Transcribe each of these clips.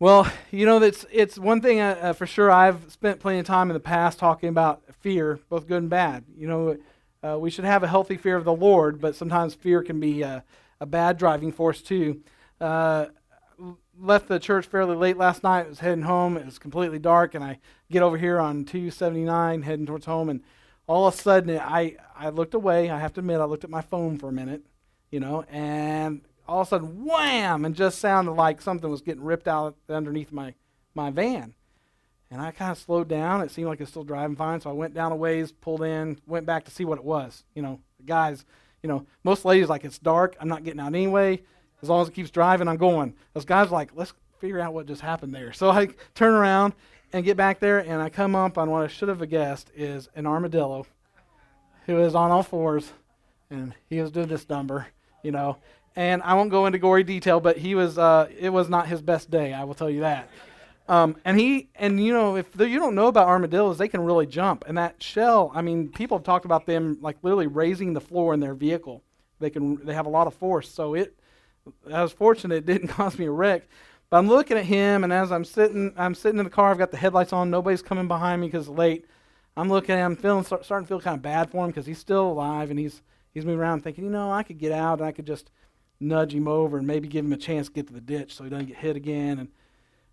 Well, you know, it's, it's one thing uh, uh, for sure. I've spent plenty of time in the past talking about fear, both good and bad. You know, uh, we should have a healthy fear of the Lord, but sometimes fear can be uh, a bad driving force too. Uh, left the church fairly late last night. I was heading home. It was completely dark, and I get over here on 279 heading towards home, and all of a sudden I, I looked away. I have to admit, I looked at my phone for a minute, you know, and all of a sudden, wham, and just sounded like something was getting ripped out underneath my, my van. And I kind of slowed down. It seemed like it was still driving fine, so I went down a ways, pulled in, went back to see what it was. You know, the guys, you know, most ladies like it's dark. I'm not getting out anyway. As long as it keeps driving, I'm going. Those guys like, let's figure out what just happened there. So I turn around and get back there, and I come up on what I should have guessed is an armadillo who is on all fours, and he was doing this number, you know. And I won't go into gory detail, but he was, uh, it was not his best day, I will tell you that. Um, and he, and you know, if you don't know about armadillos, they can really jump. And that shell, I mean, people have talked about them like literally raising the floor in their vehicle. They can, they have a lot of force. So it, I was fortunate it didn't cause me a wreck. But I'm looking at him, and as I'm sitting, I'm sitting in the car. I've got the headlights on. Nobody's coming behind me because it's late. I'm looking at him, feeling starting to feel kind of bad for him because he's still alive, and he's he's moving around, thinking, you know, I could get out, and I could just nudge him over and maybe give him a chance to get to the ditch so he doesn't get hit again. And,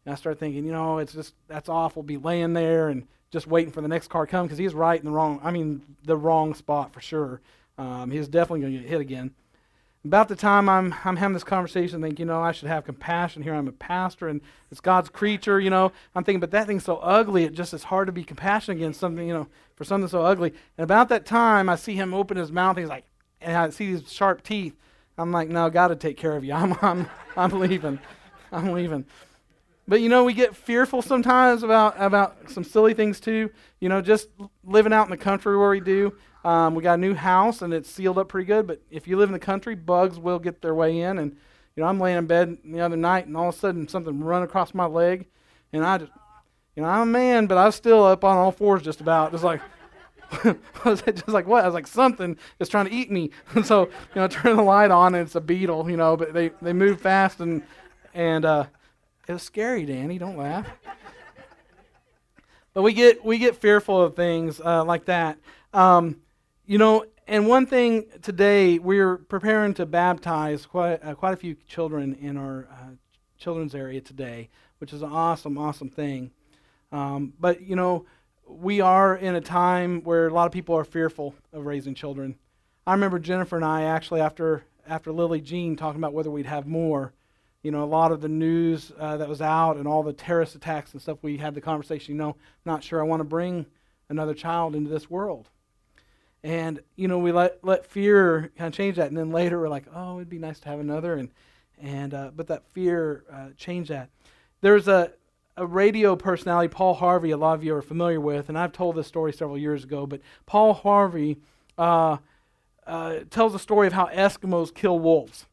and I start thinking, you know, it's just that's awful. Be laying there and just waiting for the next car to come because he's right in the wrong. I mean, the wrong spot for sure. Um, he's definitely going to get hit again. About the time I'm I'm having this conversation, I think, you know, I should have compassion. Here I'm a pastor and it's God's creature, you know. I'm thinking, but that thing's so ugly, it just is hard to be compassionate against something, you know, for something so ugly. And about that time, I see him open his mouth. He's like, and I see these sharp teeth. I'm like, no, God to take care of you. I'm, I'm, I'm leaving. I'm leaving. But you know, we get fearful sometimes about, about some silly things too. You know, just living out in the country where we do. Um, we got a new house and it's sealed up pretty good. But if you live in the country, bugs will get their way in. And you know, I'm laying in bed the other night and all of a sudden something run across my leg, and I just, you know, I'm a man, but I was still up on all fours just about, just like. I was just like, what? I was like, something is trying to eat me. And so, you know, turn the light on and it's a beetle, you know, but they, they move fast and, and, uh, it was scary, Danny. Don't laugh. but we get, we get fearful of things, uh, like that. Um, you know, and one thing today, we're preparing to baptize quite, uh, quite a few children in our uh, children's area today, which is an awesome, awesome thing. Um, but, you know, we are in a time where a lot of people are fearful of raising children. I remember Jennifer and I actually after after Lily Jean talking about whether we'd have more. You know, a lot of the news uh, that was out and all the terrorist attacks and stuff. We had the conversation. You know, not sure I want to bring another child into this world. And you know, we let let fear kind of change that, and then later we're like, oh, it'd be nice to have another, and and uh, but that fear uh, changed that. There's a a radio personality, Paul Harvey, a lot of you are familiar with, and I've told this story several years ago, but Paul Harvey uh, uh, tells a story of how Eskimos kill wolves.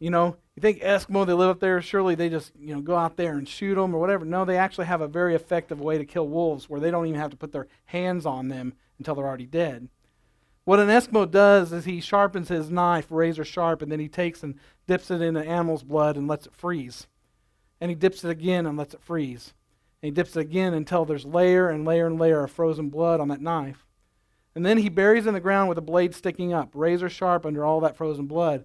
You know, you think Eskimo, they live up there, surely they just, you know, go out there and shoot them or whatever. No, they actually have a very effective way to kill wolves where they don't even have to put their hands on them until they're already dead. What an Eskimo does is he sharpens his knife, razor sharp, and then he takes and dips it in an animal's blood and lets it freeze and he dips it again and lets it freeze. And he dips it again until there's layer and layer and layer of frozen blood on that knife. And then he buries in the ground with the blade sticking up, razor sharp under all that frozen blood.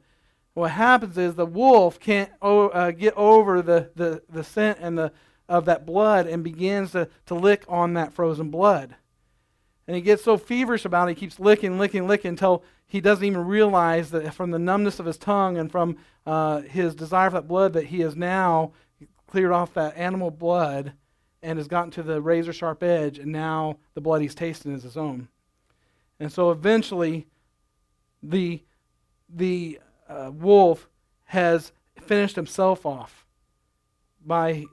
What happens is the wolf can't uh, get over the, the, the scent and the, of that blood and begins to, to lick on that frozen blood. And he gets so feverish about it, he keeps licking, licking, licking until he doesn't even realize that from the numbness of his tongue and from uh, his desire for that blood that he is now cleared off that animal blood and has gotten to the razor sharp edge, and now the blood he's tasting is his own. And so eventually, the, the uh, wolf has finished himself off by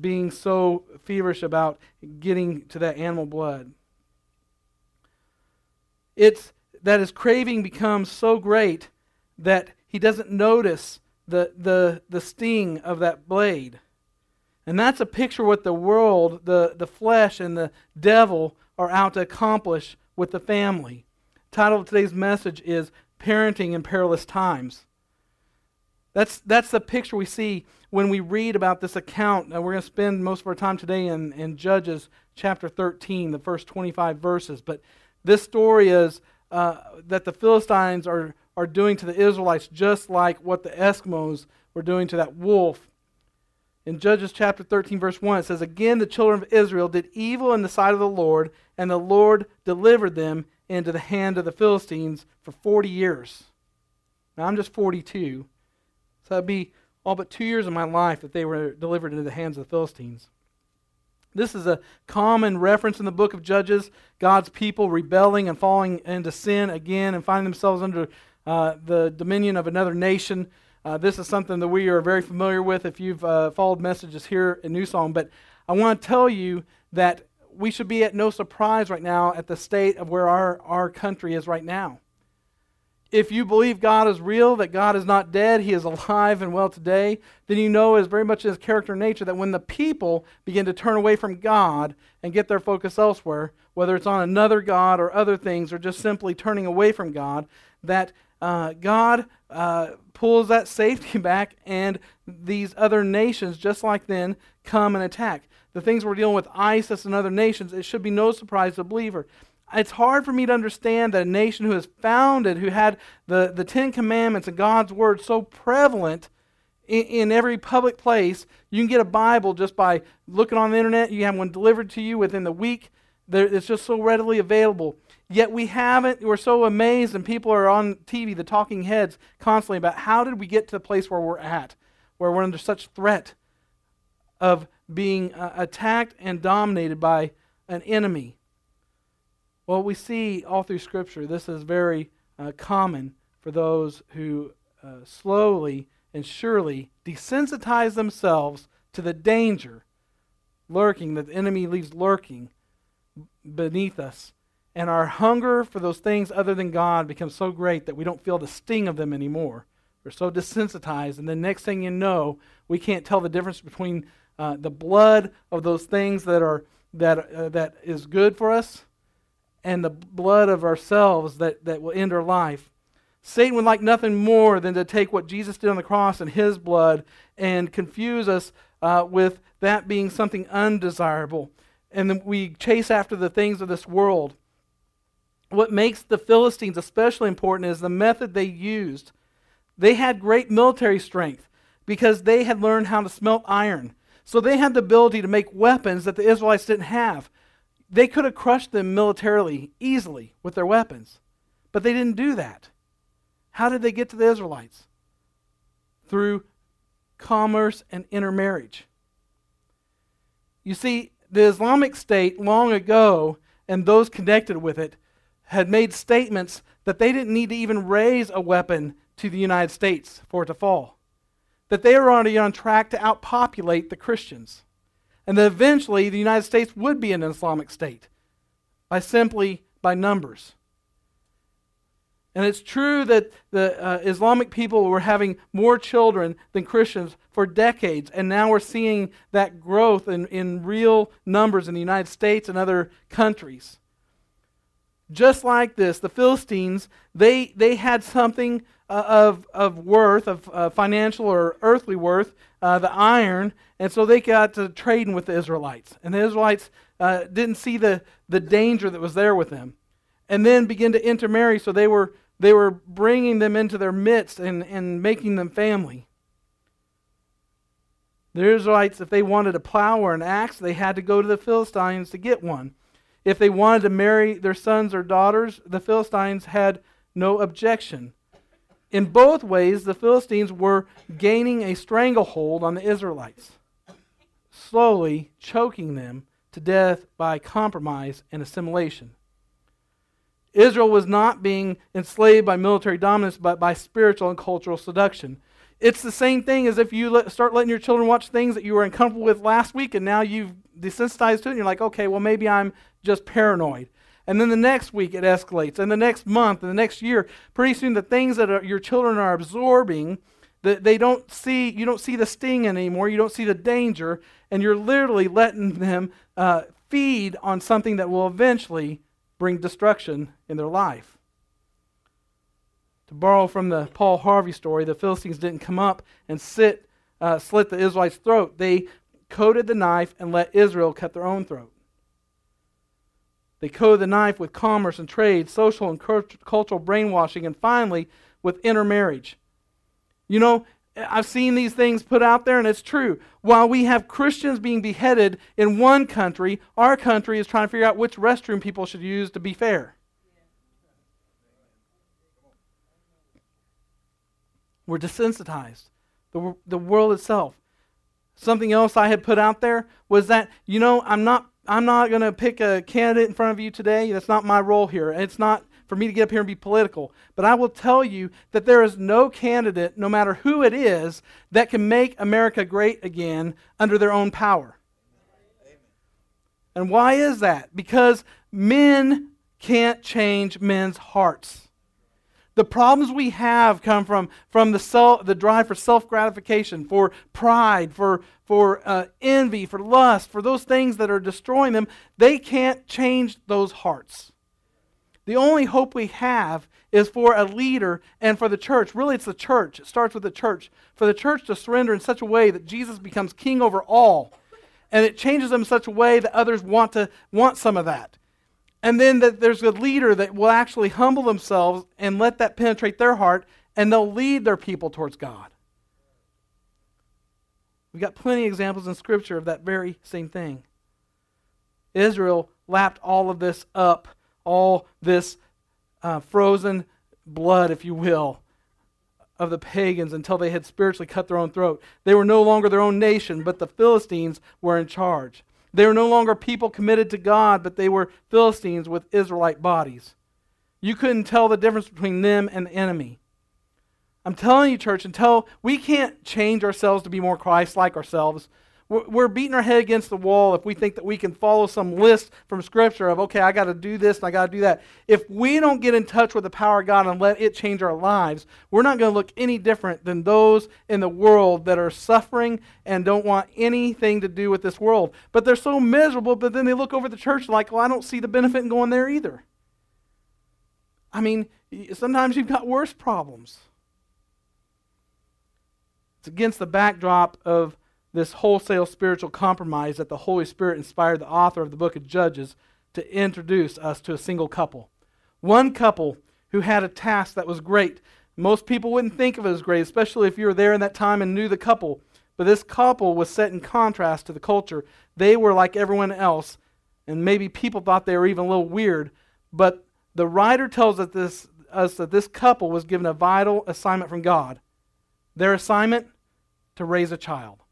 being so feverish about getting to that animal blood. It's that his craving becomes so great that he doesn't notice the, the, the sting of that blade. And that's a picture what the world, the, the flesh, and the devil are out to accomplish with the family. The title of today's message is Parenting in Perilous Times. That's, that's the picture we see when we read about this account. And we're going to spend most of our time today in, in Judges chapter 13, the first 25 verses. But this story is uh, that the Philistines are, are doing to the Israelites just like what the Eskimos were doing to that wolf. In Judges chapter 13, verse 1, it says, Again, the children of Israel did evil in the sight of the Lord, and the Lord delivered them into the hand of the Philistines for 40 years. Now, I'm just 42, so that'd be all but two years of my life that they were delivered into the hands of the Philistines. This is a common reference in the book of Judges God's people rebelling and falling into sin again and finding themselves under uh, the dominion of another nation. Uh, this is something that we are very familiar with if you've uh, followed messages here in New Song. But I want to tell you that we should be at no surprise right now at the state of where our, our country is right now. If you believe God is real, that God is not dead, He is alive and well today, then you know as very much as character and nature that when the people begin to turn away from God and get their focus elsewhere, whether it's on another God or other things, or just simply turning away from God, that uh, God uh, pulls that safety back, and these other nations, just like then, come and attack. The things we're dealing with, ISIS and other nations, it should be no surprise to a believer. It's hard for me to understand that a nation who is founded, who had the, the Ten Commandments and God's Word so prevalent in, in every public place, you can get a Bible just by looking on the internet. You have one delivered to you within the week. There, it's just so readily available. Yet we haven't, we're so amazed, and people are on TV, the talking heads, constantly about how did we get to the place where we're at, where we're under such threat of being uh, attacked and dominated by an enemy. Well, we see all through Scripture, this is very uh, common for those who uh, slowly and surely desensitize themselves to the danger lurking, that the enemy leaves lurking beneath us and our hunger for those things other than God becomes so great that we don't feel the sting of them anymore. We're so desensitized, and the next thing you know, we can't tell the difference between uh, the blood of those things that are that uh, that is good for us and the blood of ourselves that, that will end our life. Satan would like nothing more than to take what Jesus did on the cross and his blood and confuse us uh, with that being something undesirable. And then we chase after the things of this world what makes the Philistines especially important is the method they used. They had great military strength because they had learned how to smelt iron. So they had the ability to make weapons that the Israelites didn't have. They could have crushed them militarily easily with their weapons, but they didn't do that. How did they get to the Israelites? Through commerce and intermarriage. You see, the Islamic State long ago and those connected with it had made statements that they didn't need to even raise a weapon to the United States for it to fall. That they were already on track to outpopulate the Christians. And that eventually the United States would be an Islamic state by simply by numbers. And it's true that the uh, Islamic people were having more children than Christians for decades, and now we're seeing that growth in, in real numbers in the United States and other countries. Just like this, the Philistines, they, they had something uh, of, of worth, of uh, financial or earthly worth, uh, the iron, and so they got to trading with the Israelites. And the Israelites uh, didn't see the, the danger that was there with them. And then begin to intermarry, so they were, they were bringing them into their midst and, and making them family. The Israelites, if they wanted a plow or an axe, they had to go to the Philistines to get one. If they wanted to marry their sons or daughters, the Philistines had no objection. In both ways, the Philistines were gaining a stranglehold on the Israelites, slowly choking them to death by compromise and assimilation. Israel was not being enslaved by military dominance, but by spiritual and cultural seduction. It's the same thing as if you let, start letting your children watch things that you were uncomfortable with last week, and now you've desensitized to it, and you're like, okay, well, maybe I'm just paranoid. And then the next week it escalates, and the next month, and the next year. Pretty soon, the things that are, your children are absorbing, that they don't see, you don't see the sting anymore, you don't see the danger, and you're literally letting them uh, feed on something that will eventually bring destruction in their life. To borrow from the Paul Harvey story, the Philistines didn't come up and sit, uh, slit the Israelites' throat. They coated the knife and let Israel cut their own throat. They coated the knife with commerce and trade, social and cultural brainwashing, and finally with intermarriage. You know, I've seen these things put out there, and it's true. While we have Christians being beheaded in one country, our country is trying to figure out which restroom people should use to be fair. We're desensitized. The, the world itself. Something else I had put out there was that, you know, I'm not I'm not going to pick a candidate in front of you today. That's not my role here. And It's not for me to get up here and be political. But I will tell you that there is no candidate, no matter who it is, that can make America great again under their own power. And why is that? Because men can't change men's hearts. The problems we have come from, from the, self, the drive for self gratification, for pride, for, for uh, envy, for lust, for those things that are destroying them. They can't change those hearts. The only hope we have is for a leader and for the church. Really, it's the church. It starts with the church. For the church to surrender in such a way that Jesus becomes king over all. And it changes them in such a way that others want to want some of that. And then that there's a leader that will actually humble themselves and let that penetrate their heart, and they'll lead their people towards God. We've got plenty of examples in Scripture of that very same thing. Israel lapped all of this up, all this uh, frozen blood, if you will, of the pagans until they had spiritually cut their own throat. They were no longer their own nation, but the Philistines were in charge. They were no longer people committed to God, but they were Philistines with Israelite bodies. You couldn't tell the difference between them and the enemy. I'm telling you, church, until we can't change ourselves to be more Christ like ourselves, we're beating our head against the wall if we think that we can follow some list from Scripture of, okay, I got to do this and I got to do that. If we don't get in touch with the power of God and let it change our lives, we're not going to look any different than those in the world that are suffering and don't want anything to do with this world. But they're so miserable, but then they look over the church like, well, I don't see the benefit in going there either. I mean, sometimes you've got worse problems. It's against the backdrop of this wholesale spiritual compromise that the Holy Spirit inspired the author of the book of Judges to introduce us to a single couple. One couple who had a task that was great. Most people wouldn't think of it as great, especially if you were there in that time and knew the couple. But this couple was set in contrast to the culture. They were like everyone else, and maybe people thought they were even a little weird. But the writer tells us, this, us that this couple was given a vital assignment from God. Their assignment? To raise a child.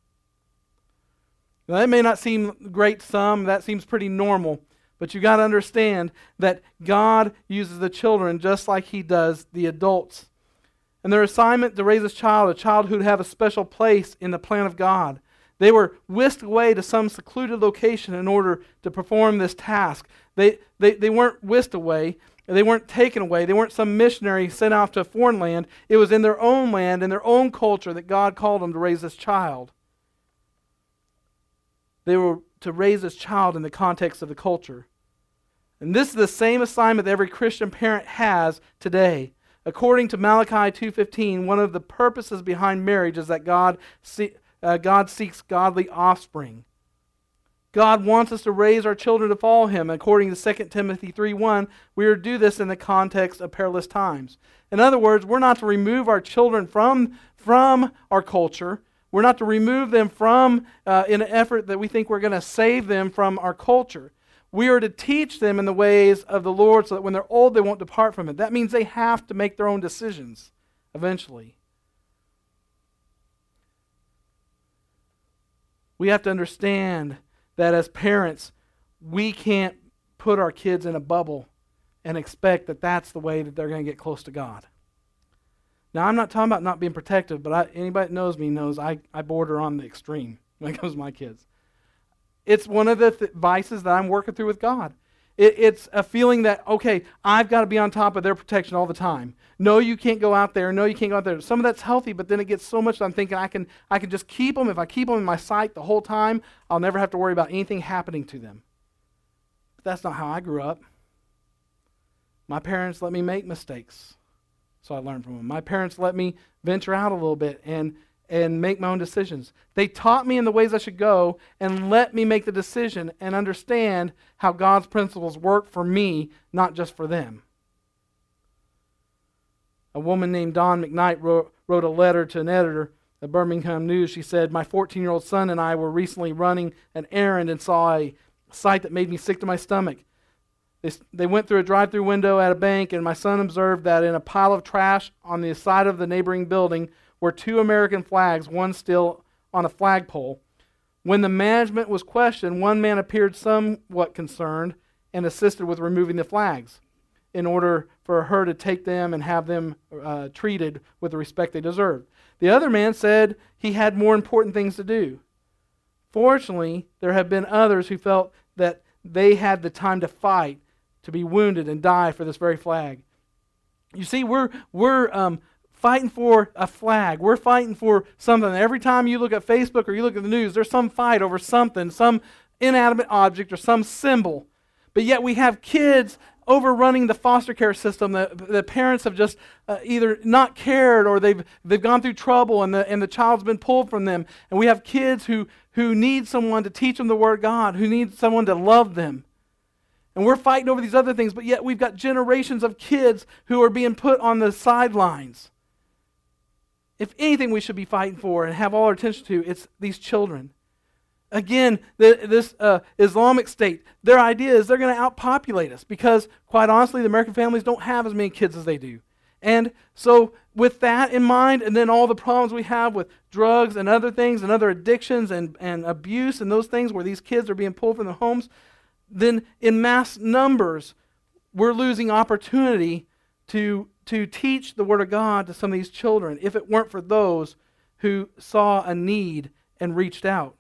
Now, that may not seem great some, that seems pretty normal, but you got to understand that God uses the children just like He does the adults. And their assignment to raise a child, a child who'd have a special place in the plan of God. They were whisked away to some secluded location in order to perform this task. They, they, they weren't whisked away, they weren't taken away, they weren't some missionary sent off to a foreign land. It was in their own land, in their own culture, that God called them to raise this child. They were to raise this child in the context of the culture. And this is the same assignment that every Christian parent has today. According to Malachi 2:15, one of the purposes behind marriage is that God see, uh, God seeks godly offspring. God wants us to raise our children to follow him. According to 2 Timothy 3:1, we are to do this in the context of perilous times. In other words, we're not to remove our children from, from our culture, we're not to remove them from, uh, in an effort that we think we're going to save them from our culture. We are to teach them in the ways of the Lord so that when they're old, they won't depart from it. That means they have to make their own decisions eventually. We have to understand that as parents, we can't put our kids in a bubble and expect that that's the way that they're going to get close to God. Now, I'm not talking about not being protective, but I, anybody that knows me knows I, I border on the extreme when it comes to my kids. It's one of the th- vices that I'm working through with God. It, it's a feeling that, okay, I've got to be on top of their protection all the time. No, you can't go out there. No, you can't go out there. Some of that's healthy, but then it gets so much that I'm thinking I can, I can just keep them. If I keep them in my sight the whole time, I'll never have to worry about anything happening to them. But that's not how I grew up. My parents let me make mistakes. So I learned from them. My parents let me venture out a little bit and and make my own decisions. They taught me in the ways I should go and let me make the decision and understand how God's principles work for me, not just for them. A woman named Dawn McKnight wrote, wrote a letter to an editor of Birmingham News. She said, My 14 year old son and I were recently running an errand and saw a sight that made me sick to my stomach. They, they went through a drive through window at a bank, and my son observed that in a pile of trash on the side of the neighboring building were two American flags, one still on a flagpole. When the management was questioned, one man appeared somewhat concerned and assisted with removing the flags in order for her to take them and have them uh, treated with the respect they deserved. The other man said he had more important things to do. Fortunately, there have been others who felt that they had the time to fight, to be wounded, and die for this very flag. You see, we're, we're um, fighting for a flag. We're fighting for something. Every time you look at Facebook or you look at the news, there's some fight over something, some inanimate object or some symbol. But yet we have kids overrunning the foster care system. The, the parents have just uh, either not cared or they've, they've gone through trouble and the, and the child's been pulled from them. And we have kids who, who need someone to teach them the Word of God, who need someone to love them. And we're fighting over these other things, but yet we've got generations of kids who are being put on the sidelines if anything we should be fighting for and have all our attention to, it's these children. Again, the, this uh, Islamic State, their idea is they're going to outpopulate us because, quite honestly, the American families don't have as many kids as they do. And so, with that in mind, and then all the problems we have with drugs and other things and other addictions and, and abuse and those things where these kids are being pulled from their homes, then in mass numbers, we're losing opportunity to to teach the Word of God to some of these children if it weren't for those who saw a need and reached out.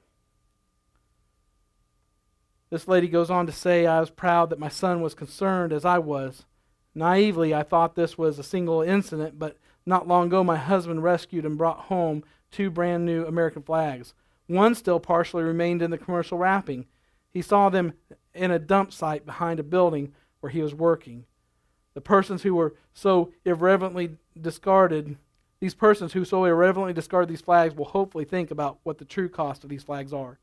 This lady goes on to say, I was proud that my son was concerned as I was. Naively, I thought this was a single incident, but not long ago, my husband rescued and brought home two brand new American flags. One still partially remained in the commercial wrapping. He saw them in a dump site behind a building where he was working. The persons who were so irreverently discarded, these persons who so irreverently discard these flags will hopefully think about what the true cost of these flags are.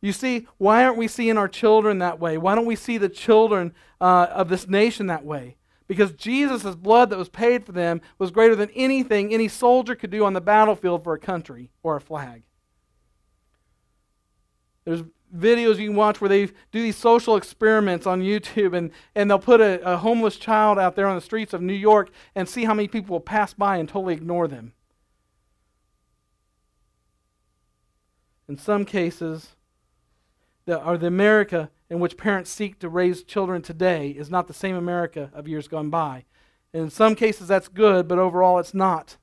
You see, why aren't we seeing our children that way? Why don't we see the children uh, of this nation that way? Because Jesus' blood that was paid for them was greater than anything any soldier could do on the battlefield for a country or a flag. There's videos you can watch where they do these social experiments on YouTube and, and they'll put a, a, homeless child out there on the streets of New York and see how many people will pass by and totally ignore them. In some cases, the, or the America in which parents seek to raise children today is not the same America of years gone by. And in some cases, that's good, but overall, it's not.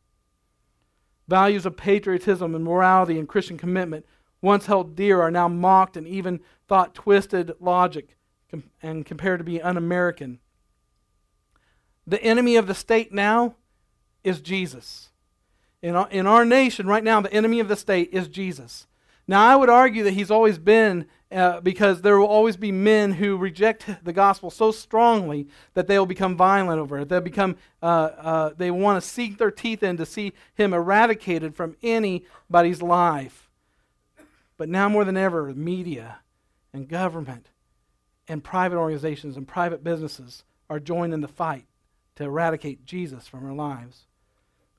Values of patriotism and morality and Christian commitment once held dear are now mocked and even thought twisted logic and compared to be un American. The enemy of the state now is Jesus. In our, in our nation right now, the enemy of the state is Jesus. Now, I would argue that he's always been, uh, because there will always be men who reject the gospel so strongly that they will become violent over it. They'll become, uh, uh, they want to sink their teeth in to see him eradicated from anybody's life. But now more than ever, media and government and private organizations and private businesses are joined in the fight to eradicate Jesus from our lives.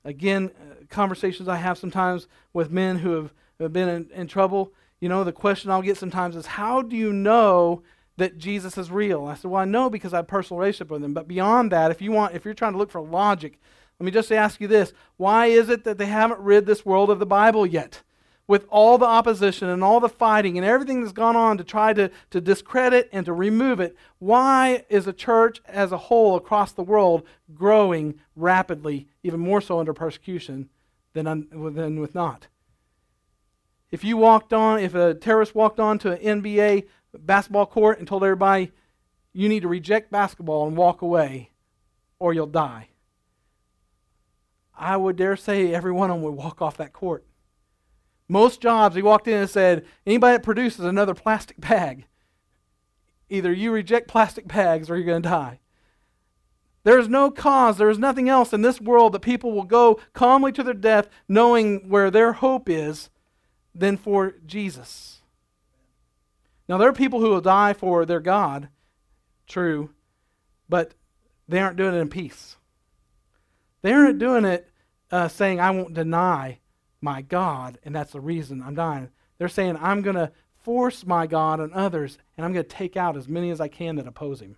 Again, uh, conversations I have sometimes with men who have, been in, in trouble, you know, the question I'll get sometimes is, How do you know that Jesus is real? I said, Well, I know because I have personal relationship with him. But beyond that, if you want, if you're trying to look for logic, let me just ask you this. Why is it that they haven't rid this world of the Bible yet? With all the opposition and all the fighting and everything that's gone on to try to, to discredit and to remove it, why is the church as a whole across the world growing rapidly, even more so under persecution than, un, than with not? If you walked on, if a terrorist walked on to an NBA basketball court and told everybody, you need to reject basketball and walk away, or you'll die, I would dare say every one of them would walk off that court. Most jobs, he walked in and said, anybody that produces another plastic bag, either you reject plastic bags or you're going to die. There is no cause, there is nothing else in this world that people will go calmly to their death knowing where their hope is than for Jesus. Now, there are people who will die for their God, true, but they aren't doing it in peace. They aren't doing it uh, saying, I won't deny my God, and that's the reason I'm dying. They're saying, I'm going to force my God on others, and I'm going to take out as many as I can that oppose him.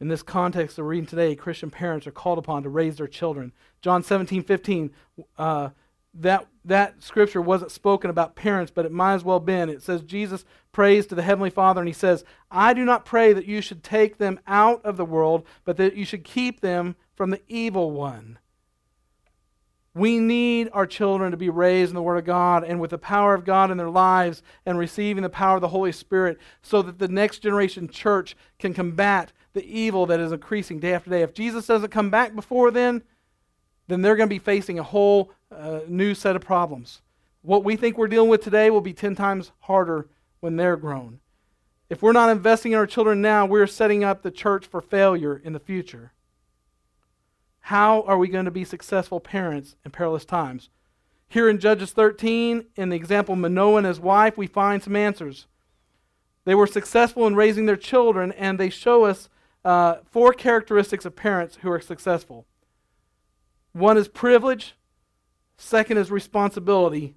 In this context of reading today, Christian parents are called upon to raise their children. John 17, 15, uh, that, that scripture wasn't spoken about parents, but it might as well have been. It says, Jesus prays to the Heavenly Father, and he says, I do not pray that you should take them out of the world, but that you should keep them from the evil one. We need our children to be raised in the Word of God and with the power of God in their lives and receiving the power of the Holy Spirit so that the next generation church can combat the evil that is increasing day after day. If Jesus doesn't come back before then, then they're going to be facing a whole uh, new set of problems. What we think we're dealing with today will be 10 times harder when they're grown. If we're not investing in our children now, we're setting up the church for failure in the future. How are we going to be successful parents in perilous times? Here in Judges 13, in the example of Manoah and his wife, we find some answers. They were successful in raising their children, and they show us uh, four characteristics of parents who are successful. One is privilege, second is responsibility,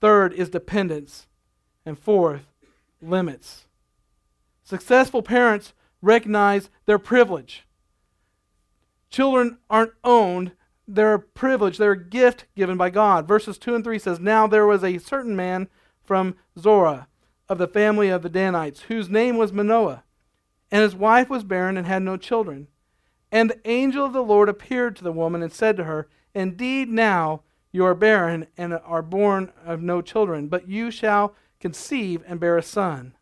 third is dependence, and fourth, limits. Successful parents recognize their privilege. Children aren't owned, they're a privilege, they're a gift given by God. Verses 2 and 3 says, Now there was a certain man from Zorah of the family of the Danites, whose name was Manoah. And his wife was barren and had no children. And the angel of the Lord appeared to the woman and said to her, Indeed, now you are barren and are born of no children, but you shall conceive and bear a son.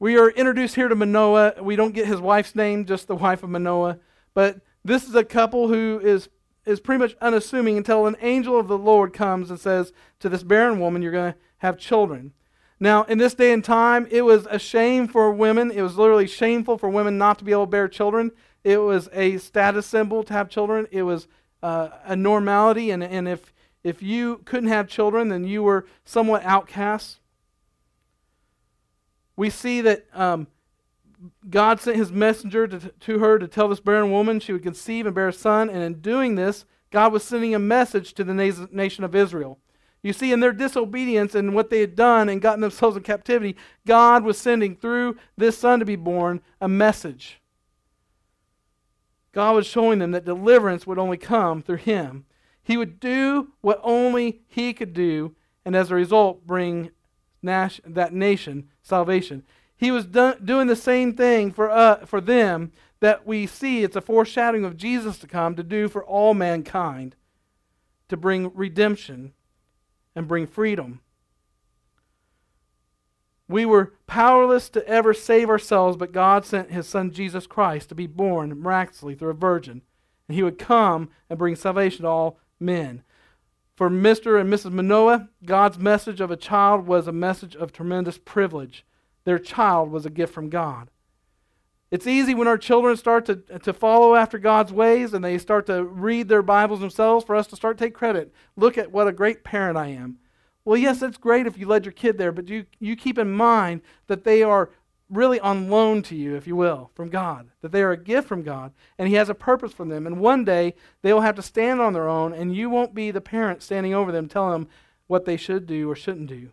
We are introduced here to Manoah. We don't get his wife's name, just the wife of Manoah. But this is a couple who is, is pretty much unassuming until an angel of the Lord comes and says to this barren woman, You're going to have children. Now, in this day and time, it was a shame for women. It was literally shameful for women not to be able to bear children. It was a status symbol to have children. It was uh, a normality, and, and if, if you couldn't have children, then you were somewhat outcast. We see that um, God sent his messenger to, to her to tell this barren woman she would conceive and bear a son, and in doing this, God was sending a message to the nation of Israel. You see, in their disobedience and what they had done and gotten themselves in captivity, God was sending through this son to be born a message. God was showing them that deliverance would only come through him. He would do what only he could do, and as a result, bring Nash, that nation salvation. He was doing the same thing for, uh, for them that we see. It's a foreshadowing of Jesus to come to do for all mankind, to bring redemption and bring freedom. We were powerless to ever save ourselves, but God sent his son Jesus Christ to be born miraculously through a virgin. And he would come and bring salvation to all men. For Mr. and Mrs. Manoah, God's message of a child was a message of tremendous privilege. Their child was a gift from God. It's easy when our children start to, to follow after God's ways and they start to read their Bibles themselves for us to start to take credit. Look at what a great parent I am. Well, yes, it's great if you led your kid there, but you, you keep in mind that they are really on loan to you, if you will, from God, that they are a gift from God, and He has a purpose for them. And one day they will have to stand on their own, and you won't be the parent standing over them telling them what they should do or shouldn't do.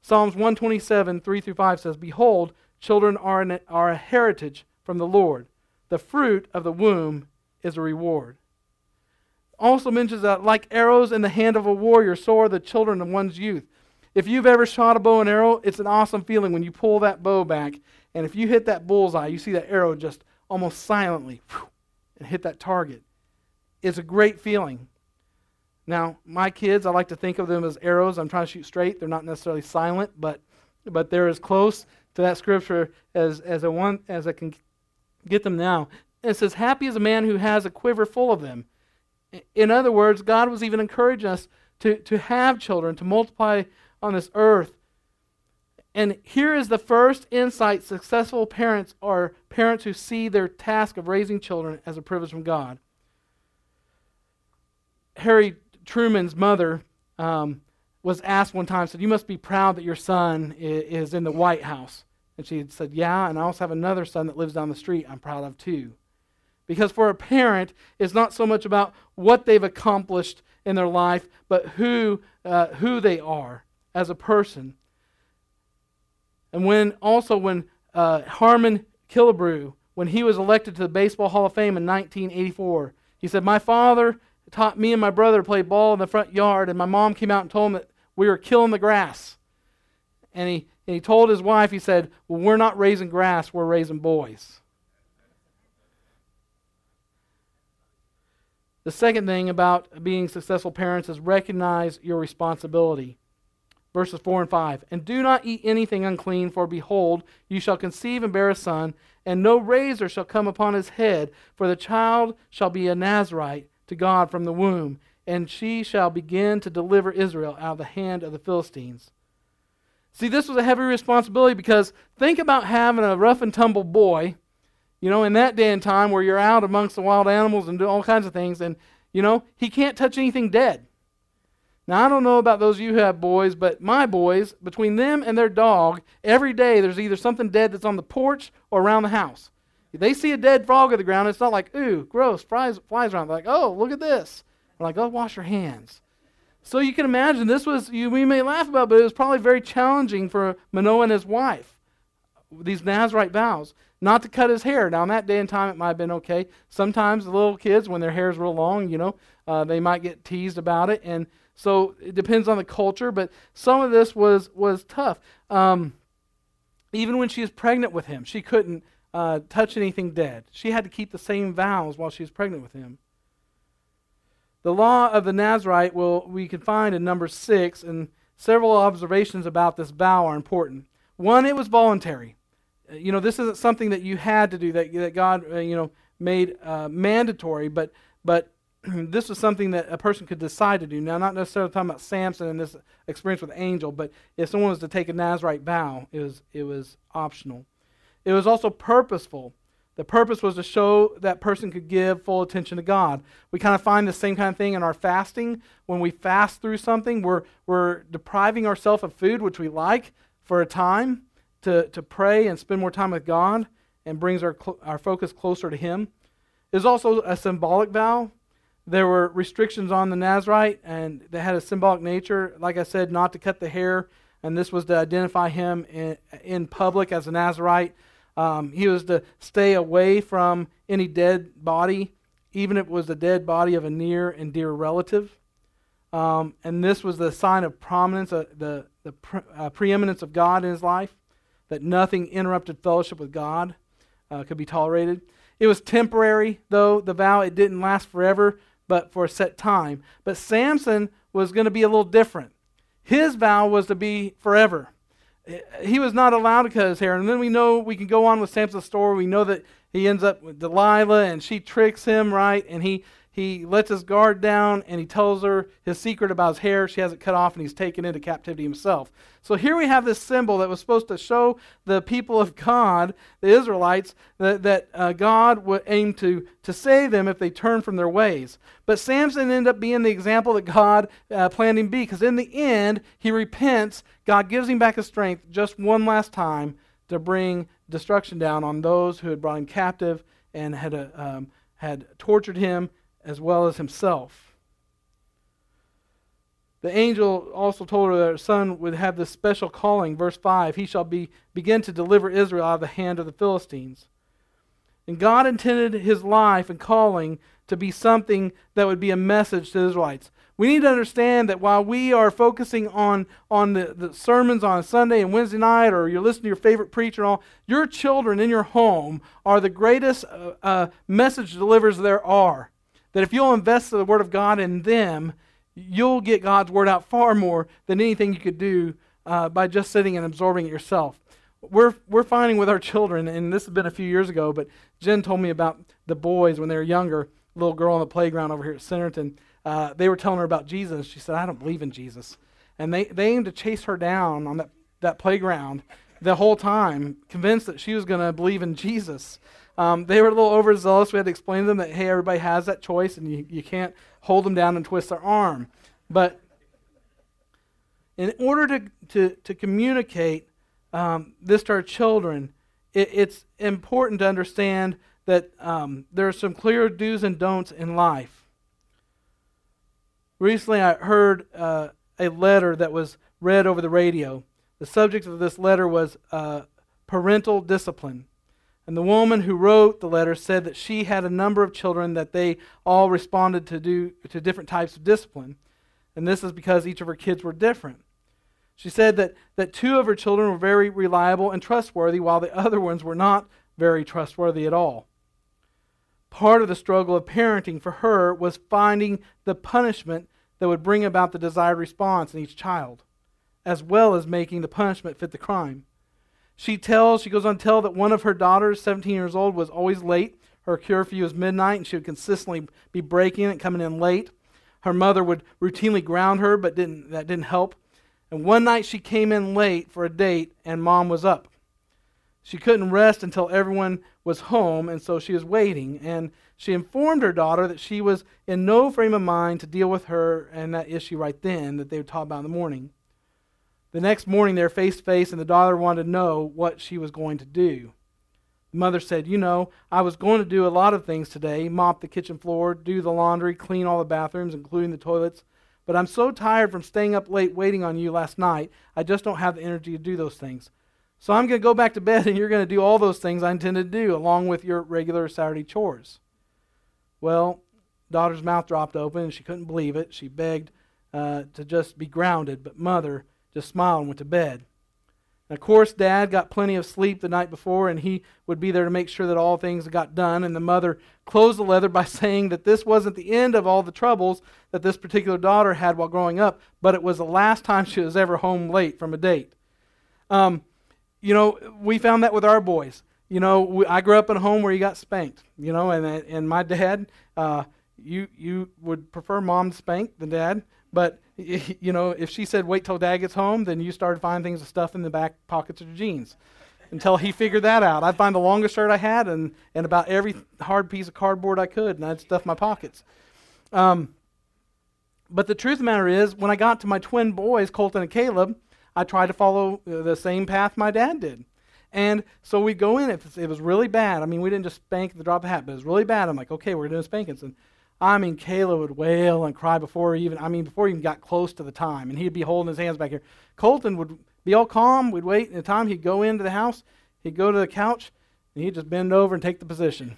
Psalms 127, 3 through 5 says, Behold, children are, an, are a heritage from the Lord. The fruit of the womb is a reward. Also mentions that, like arrows in the hand of a warrior, so are the children of one's youth. If you've ever shot a bow and arrow, it's an awesome feeling when you pull that bow back, and if you hit that bullseye, you see that arrow just almost silently whew, and hit that target. It's a great feeling. Now, my kids, I like to think of them as arrows. I'm trying to shoot straight. They're not necessarily silent, but but they're as close to that scripture as as a one as I can Get them now. It says, Happy is a man who has a quiver full of them. In other words, God was even encouraging us to, to have children, to multiply on this earth. and here is the first insight successful parents are parents who see their task of raising children as a privilege from God. Harry Truman's mother um, was asked one time, said, You must be proud that your son is, in the White House. And she said, Yeah, and I also have another son that lives down the street I'm proud of too. Because for a parent, it's not so much about what they've accomplished in their life, but who, uh, who they are as a person. And when also when uh, Harmon Killebrew, when he was elected to the Baseball Hall of Fame in 1984, he said, My father taught me and my brother to play ball in the front yard, and my mom came out and told him that we were killing the grass. And he, and he told his wife, he said, Well, we're not raising grass, we're raising boys. The second thing about being successful parents is recognize your responsibility. Verses 4 and 5. And do not eat anything unclean, for behold, you shall conceive and bear a son, and no razor shall come upon his head, for the child shall be a Nazarite to God from the womb, and she shall begin to deliver Israel out of the hand of the Philistines. See, this was a heavy responsibility because think about having a rough and tumble boy, you know, in that day and time where you're out amongst the wild animals and do all kinds of things, and, you know, he can't touch anything dead. Now, I don't know about those of you who have boys, but my boys, between them and their dog, every day there's either something dead that's on the porch or around the house. If they see a dead frog on the ground, it's not like, ooh, gross, flies, flies around. They're like, oh, look at this. They're like, oh, wash your hands. So you can imagine this was, you, we may laugh about, but it was probably very challenging for Manoah and his wife, these Nazarite vows, not to cut his hair. Now, in that day and time, it might have been okay. Sometimes the little kids, when their hair is real long, you know, uh, they might get teased about it. And so it depends on the culture, but some of this was, was tough. Um, even when she was pregnant with him, she couldn't uh, touch anything dead. She had to keep the same vows while she was pregnant with him. The law of the Nazarite will we can find in number six, and several observations about this vow are important. One, it was voluntary. Uh, you know, this isn't something that you had to do that, that God, uh, you know, made uh, mandatory, but but this was something that a person could decide to do. Now, not necessarily talking about Samson and this experience with Angel, but if someone was to take a Nazarite vow, it was, it was optional. It was also purposeful. The purpose was to show that person could give full attention to God. We kind of find the same kind of thing in our fasting. When we fast through something, we're, we're depriving ourselves of food, which we like, for a time to, to pray and spend more time with God and brings our, our focus closer to Him. It is also a symbolic vow there were restrictions on the Nazarite, and they had a symbolic nature. Like I said, not to cut the hair, and this was to identify him in, in public as a Nazarite. Um, he was to stay away from any dead body, even if it was the dead body of a near and dear relative. Um, and this was the sign of prominence, uh, the, the pre- uh, preeminence of God in his life, that nothing interrupted fellowship with God uh, could be tolerated. It was temporary, though, the vow. It didn't last forever but for a set time. But Samson was going to be a little different. His vow was to be forever. He was not allowed to cut his hair. And then we know we can go on with Samson's story. We know that he ends up with Delilah and she tricks him, right? And he he lets his guard down and he tells her his secret about his hair. She has it cut off and he's taken into captivity himself. So here we have this symbol that was supposed to show the people of God, the Israelites, that, that uh, God would aim to, to save them if they turn from their ways. But Samson ended up being the example that God uh, planned him to be because in the end, he repents. God gives him back his strength just one last time to bring destruction down on those who had brought him captive and had, uh, um, had tortured him as well as himself. The angel also told her that her son would have this special calling. Verse 5 He shall be, begin to deliver Israel out of the hand of the Philistines. And God intended his life and calling to be something that would be a message to the Israelites. We need to understand that while we are focusing on, on the, the sermons on Sunday and Wednesday night, or you're listening to your favorite preacher and all, your children in your home are the greatest uh, uh, message delivers there are. That if you'll invest the Word of God in them, you'll get God's Word out far more than anything you could do uh, by just sitting and absorbing it yourself. We're, we're finding with our children, and this has been a few years ago, but Jen told me about the boys when they were younger, little girl on the playground over here at Centerton. Uh, they were telling her about Jesus. She said, I don't believe in Jesus. And they, they aimed to chase her down on that that playground the whole time, convinced that she was going to believe in Jesus. Um, they were a little overzealous. We had to explain to them that, hey, everybody has that choice and you, you can't hold them down and twist their arm. But in order to, to, to communicate um, this to our children, it, it's important to understand that um, there are some clear do's and don'ts in life. Recently, I heard uh, a letter that was read over the radio. The subject of this letter was uh, parental discipline. And the woman who wrote the letter said that she had a number of children that they all responded to do to different types of discipline. And this is because each of her kids were different. She said that, that two of her children were very reliable and trustworthy, while the other ones were not very trustworthy at all. Part of the struggle of parenting for her was finding the punishment that would bring about the desired response in each child, as well as making the punishment fit the crime. She tells, she goes on to tell that one of her daughters, 17 years old, was always late. Her curfew was midnight, and she would consistently be breaking it, coming in late. Her mother would routinely ground her, but didn't, that didn't help. And one night she came in late for a date, and mom was up. She couldn't rest until everyone was home, and so she was waiting. And she informed her daughter that she was in no frame of mind to deal with her and that issue right then that they would talk about in the morning. The next morning, they're face to face, and the daughter wanted to know what she was going to do. The mother said, You know, I was going to do a lot of things today mop the kitchen floor, do the laundry, clean all the bathrooms, including the toilets. But I'm so tired from staying up late waiting on you last night, I just don't have the energy to do those things. So I'm going to go back to bed, and you're going to do all those things I intended to do, along with your regular Saturday chores. Well, daughter's mouth dropped open, and she couldn't believe it. She begged uh, to just be grounded, but mother just smiled and went to bed. And of course, Dad got plenty of sleep the night before, and he would be there to make sure that all things got done. And the mother closed the letter by saying that this wasn't the end of all the troubles that this particular daughter had while growing up, but it was the last time she was ever home late from a date. Um, you know, we found that with our boys. You know, we, I grew up in a home where you got spanked. You know, and and my dad, uh, you you would prefer mom to spank than dad, but you know, if she said wait till dad gets home, then you started finding things to stuff in the back pockets of your jeans until he figured that out. I'd find the longest shirt I had and, and about every hard piece of cardboard I could, and I'd stuff my pockets. Um, but the truth of the matter is, when I got to my twin boys, Colton and Caleb, I tried to follow the same path my dad did. And so we go in, if it was really bad, I mean, we didn't just spank the drop of hat, but it was really bad. I'm like, okay, we're doing spankings. And I mean, Caleb would wail and cry before even, I mean, before he even got close to the time. And he'd be holding his hands back here. Colton would be all calm. We'd wait. And the time he'd go into the house, he'd go to the couch, and he'd just bend over and take the position.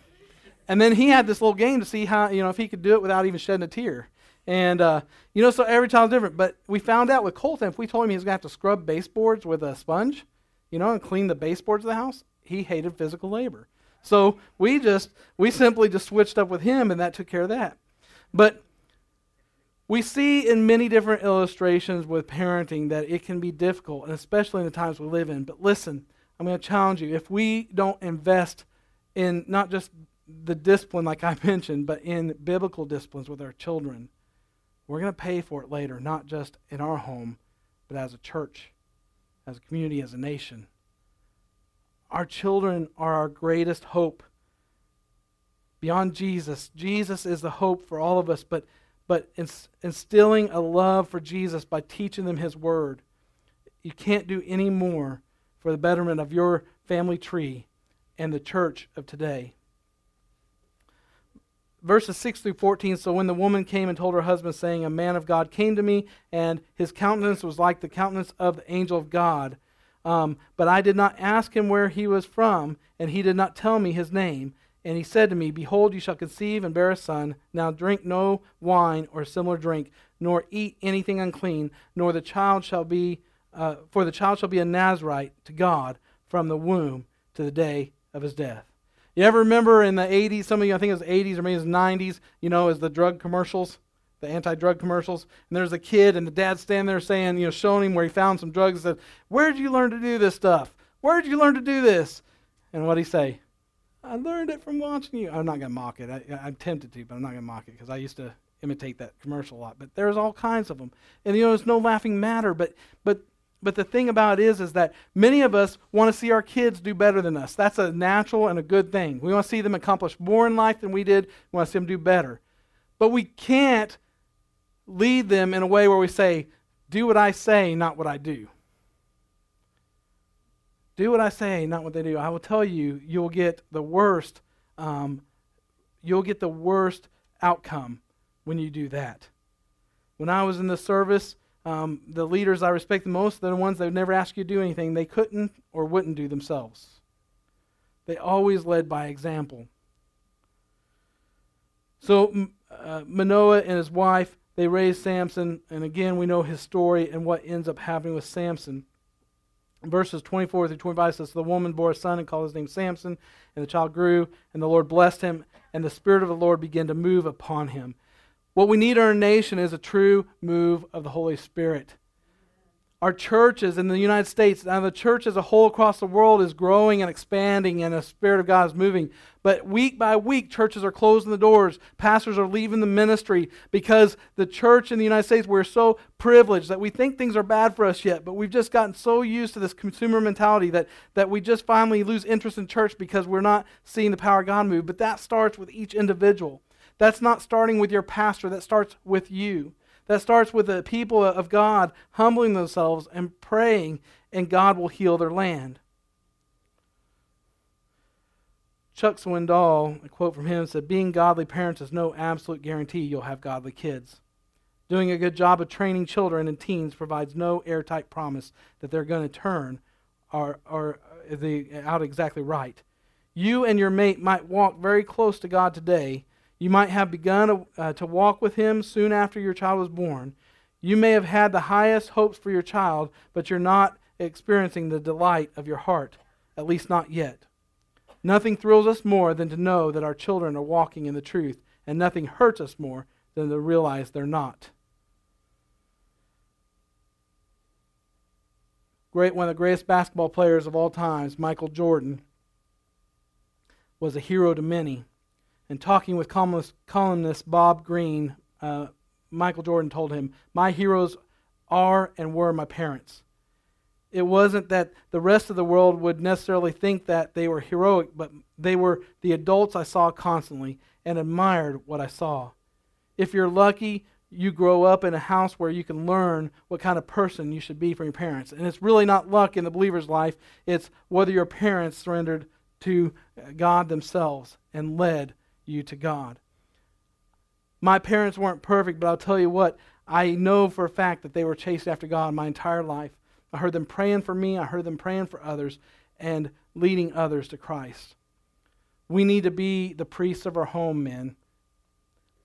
And then he had this little game to see how, you know, if he could do it without even shedding a tear. And, uh, you know, so every child's different. But we found out with Colton, if we told him he was going to have to scrub baseboards with a sponge, you know, and clean the baseboards of the house, he hated physical labor. So we just, we simply just switched up with him, and that took care of that. But we see in many different illustrations with parenting that it can be difficult, and especially in the times we live in. But listen, I'm going to challenge you. If we don't invest in not just the discipline, like I mentioned, but in biblical disciplines with our children, we're going to pay for it later, not just in our home, but as a church, as a community, as a nation. Our children are our greatest hope. Beyond Jesus, Jesus is the hope for all of us, but, but instilling a love for Jesus by teaching them His Word. You can't do any more for the betterment of your family tree and the church of today verses 6 through 14 so when the woman came and told her husband saying a man of god came to me and his countenance was like the countenance of the angel of god um, but i did not ask him where he was from and he did not tell me his name. And he said to me behold you shall conceive and bear a son. Now drink no wine or similar drink nor eat anything unclean nor the child shall be uh, for the child shall be a nazarite to god from the womb to the day of his death. You ever remember in the 80s, some of you, I think it was 80s or maybe it was 90s, you know, as the drug commercials, the anti drug commercials, and there's a kid and the dad's standing there saying, you know, showing him where he found some drugs said, Where did you learn to do this stuff? Where did you learn to do this? And what did he say? I learned it from watching you. I'm not going to mock it. I, am tempted to, but I'm not going to mock it because I used to imitate that commercial a lot. But there's all kinds of them. And, you know, it's no laughing matter. But, but But the thing about it is, is that many of us want to see our kids do better than us. That's a natural and a good thing. We want to see them accomplish more in life than we did. We want to see them do better. But we can't lead them in a way where we say, do what I say, not what I do. Do what I say, not what they do. I will tell you, you'll get the worst. Um, you'll get the worst outcome when you do that. When I was in the service, um, the leaders I respect the most, they're the ones that would never ask you to do anything they couldn't or wouldn't do themselves. They always led by example. So uh, Manoah and his wife, they raised Samson, and again we know his story and what ends up happening with Samson. Verses 24 through 25 says, The woman bore a son and called his name Samson, and the child grew, and the Lord blessed him, and the Spirit of the Lord began to move upon him. What we need in our nation is a true move of the Holy Spirit. Our churches in the United States, and the church as a whole across the world is growing and expanding, and the Spirit of God is moving. But week by week, churches are closing the doors. Pastors are leaving the ministry because the church in the United States, we're so privileged that we think things are bad for us yet, but we've just gotten so used to this consumer mentality that, that we just finally lose interest in church because we're not seeing the power of God move. But that starts with each individual. That's not starting with your pastor, that starts with you. That starts with the people of God humbling themselves and praying, and God will heal their land. Chuck Swindoll, a quote from him, said, Being godly parents is no absolute guarantee you'll have godly kids. Doing a good job of training children and teens provides no airtight promise that they're going to turn or, or the, out exactly right. You and your mate might walk very close to God today, you might have begun uh, to walk with him soon after your child was born. You may have had the highest hopes for your child, but you're not experiencing the delight of your heart, at least not yet. Nothing thrills us more than to know that our children are walking in the truth, and nothing hurts us more than to realize they're not. Great, one of the greatest basketball players of all times, Michael Jordan, was a hero to many. And talking with columnist Bob Greene, uh, Michael Jordan told him, My heroes are and were my parents. It wasn't that the rest of the world would necessarily think that they were heroic, but they were the adults I saw constantly and admired what I saw. If you're lucky, you grow up in a house where you can learn what kind of person you should be from your parents. And it's really not luck in the believer's life, it's whether your parents surrendered to God themselves and led you to God. My parents weren't perfect, but I'll tell you what, I know for a fact that they were chased after God my entire life. I heard them praying for me, I heard them praying for others, and leading others to Christ. We need to be the priests of our home, men.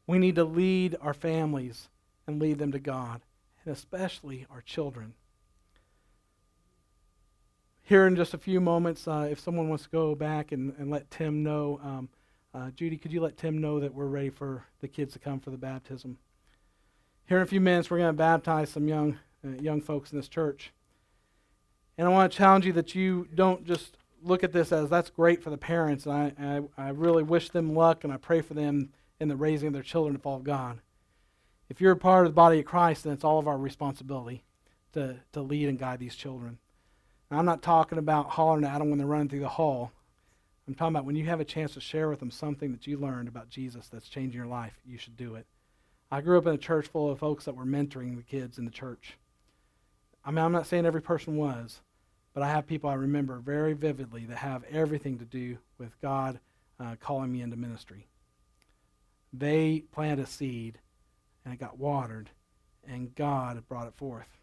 We need to lead our families and lead them to God, and especially our children. Here in just a few moments, uh, if someone wants to go back and, and let Tim know, um, uh, Judy, could you let Tim know that we're ready for the kids to come for the baptism? Here in a few minutes, we're going to baptize some young, uh, young folks in this church. And I want to challenge you that you don't just look at this as that's great for the parents. I, I, I really wish them luck and I pray for them in the raising of their children to follow God. If you're a part of the body of Christ, then it's all of our responsibility to, to lead and guide these children. Now, I'm not talking about hollering at them when they're running through the hall. I'm talking about when you have a chance to share with them something that you learned about Jesus that's changing your life, you should do it. I grew up in a church full of folks that were mentoring the kids in the church. I mean, I'm not saying every person was, but I have people I remember very vividly that have everything to do with God uh, calling me into ministry. They planted a seed, and it got watered, and God brought it forth.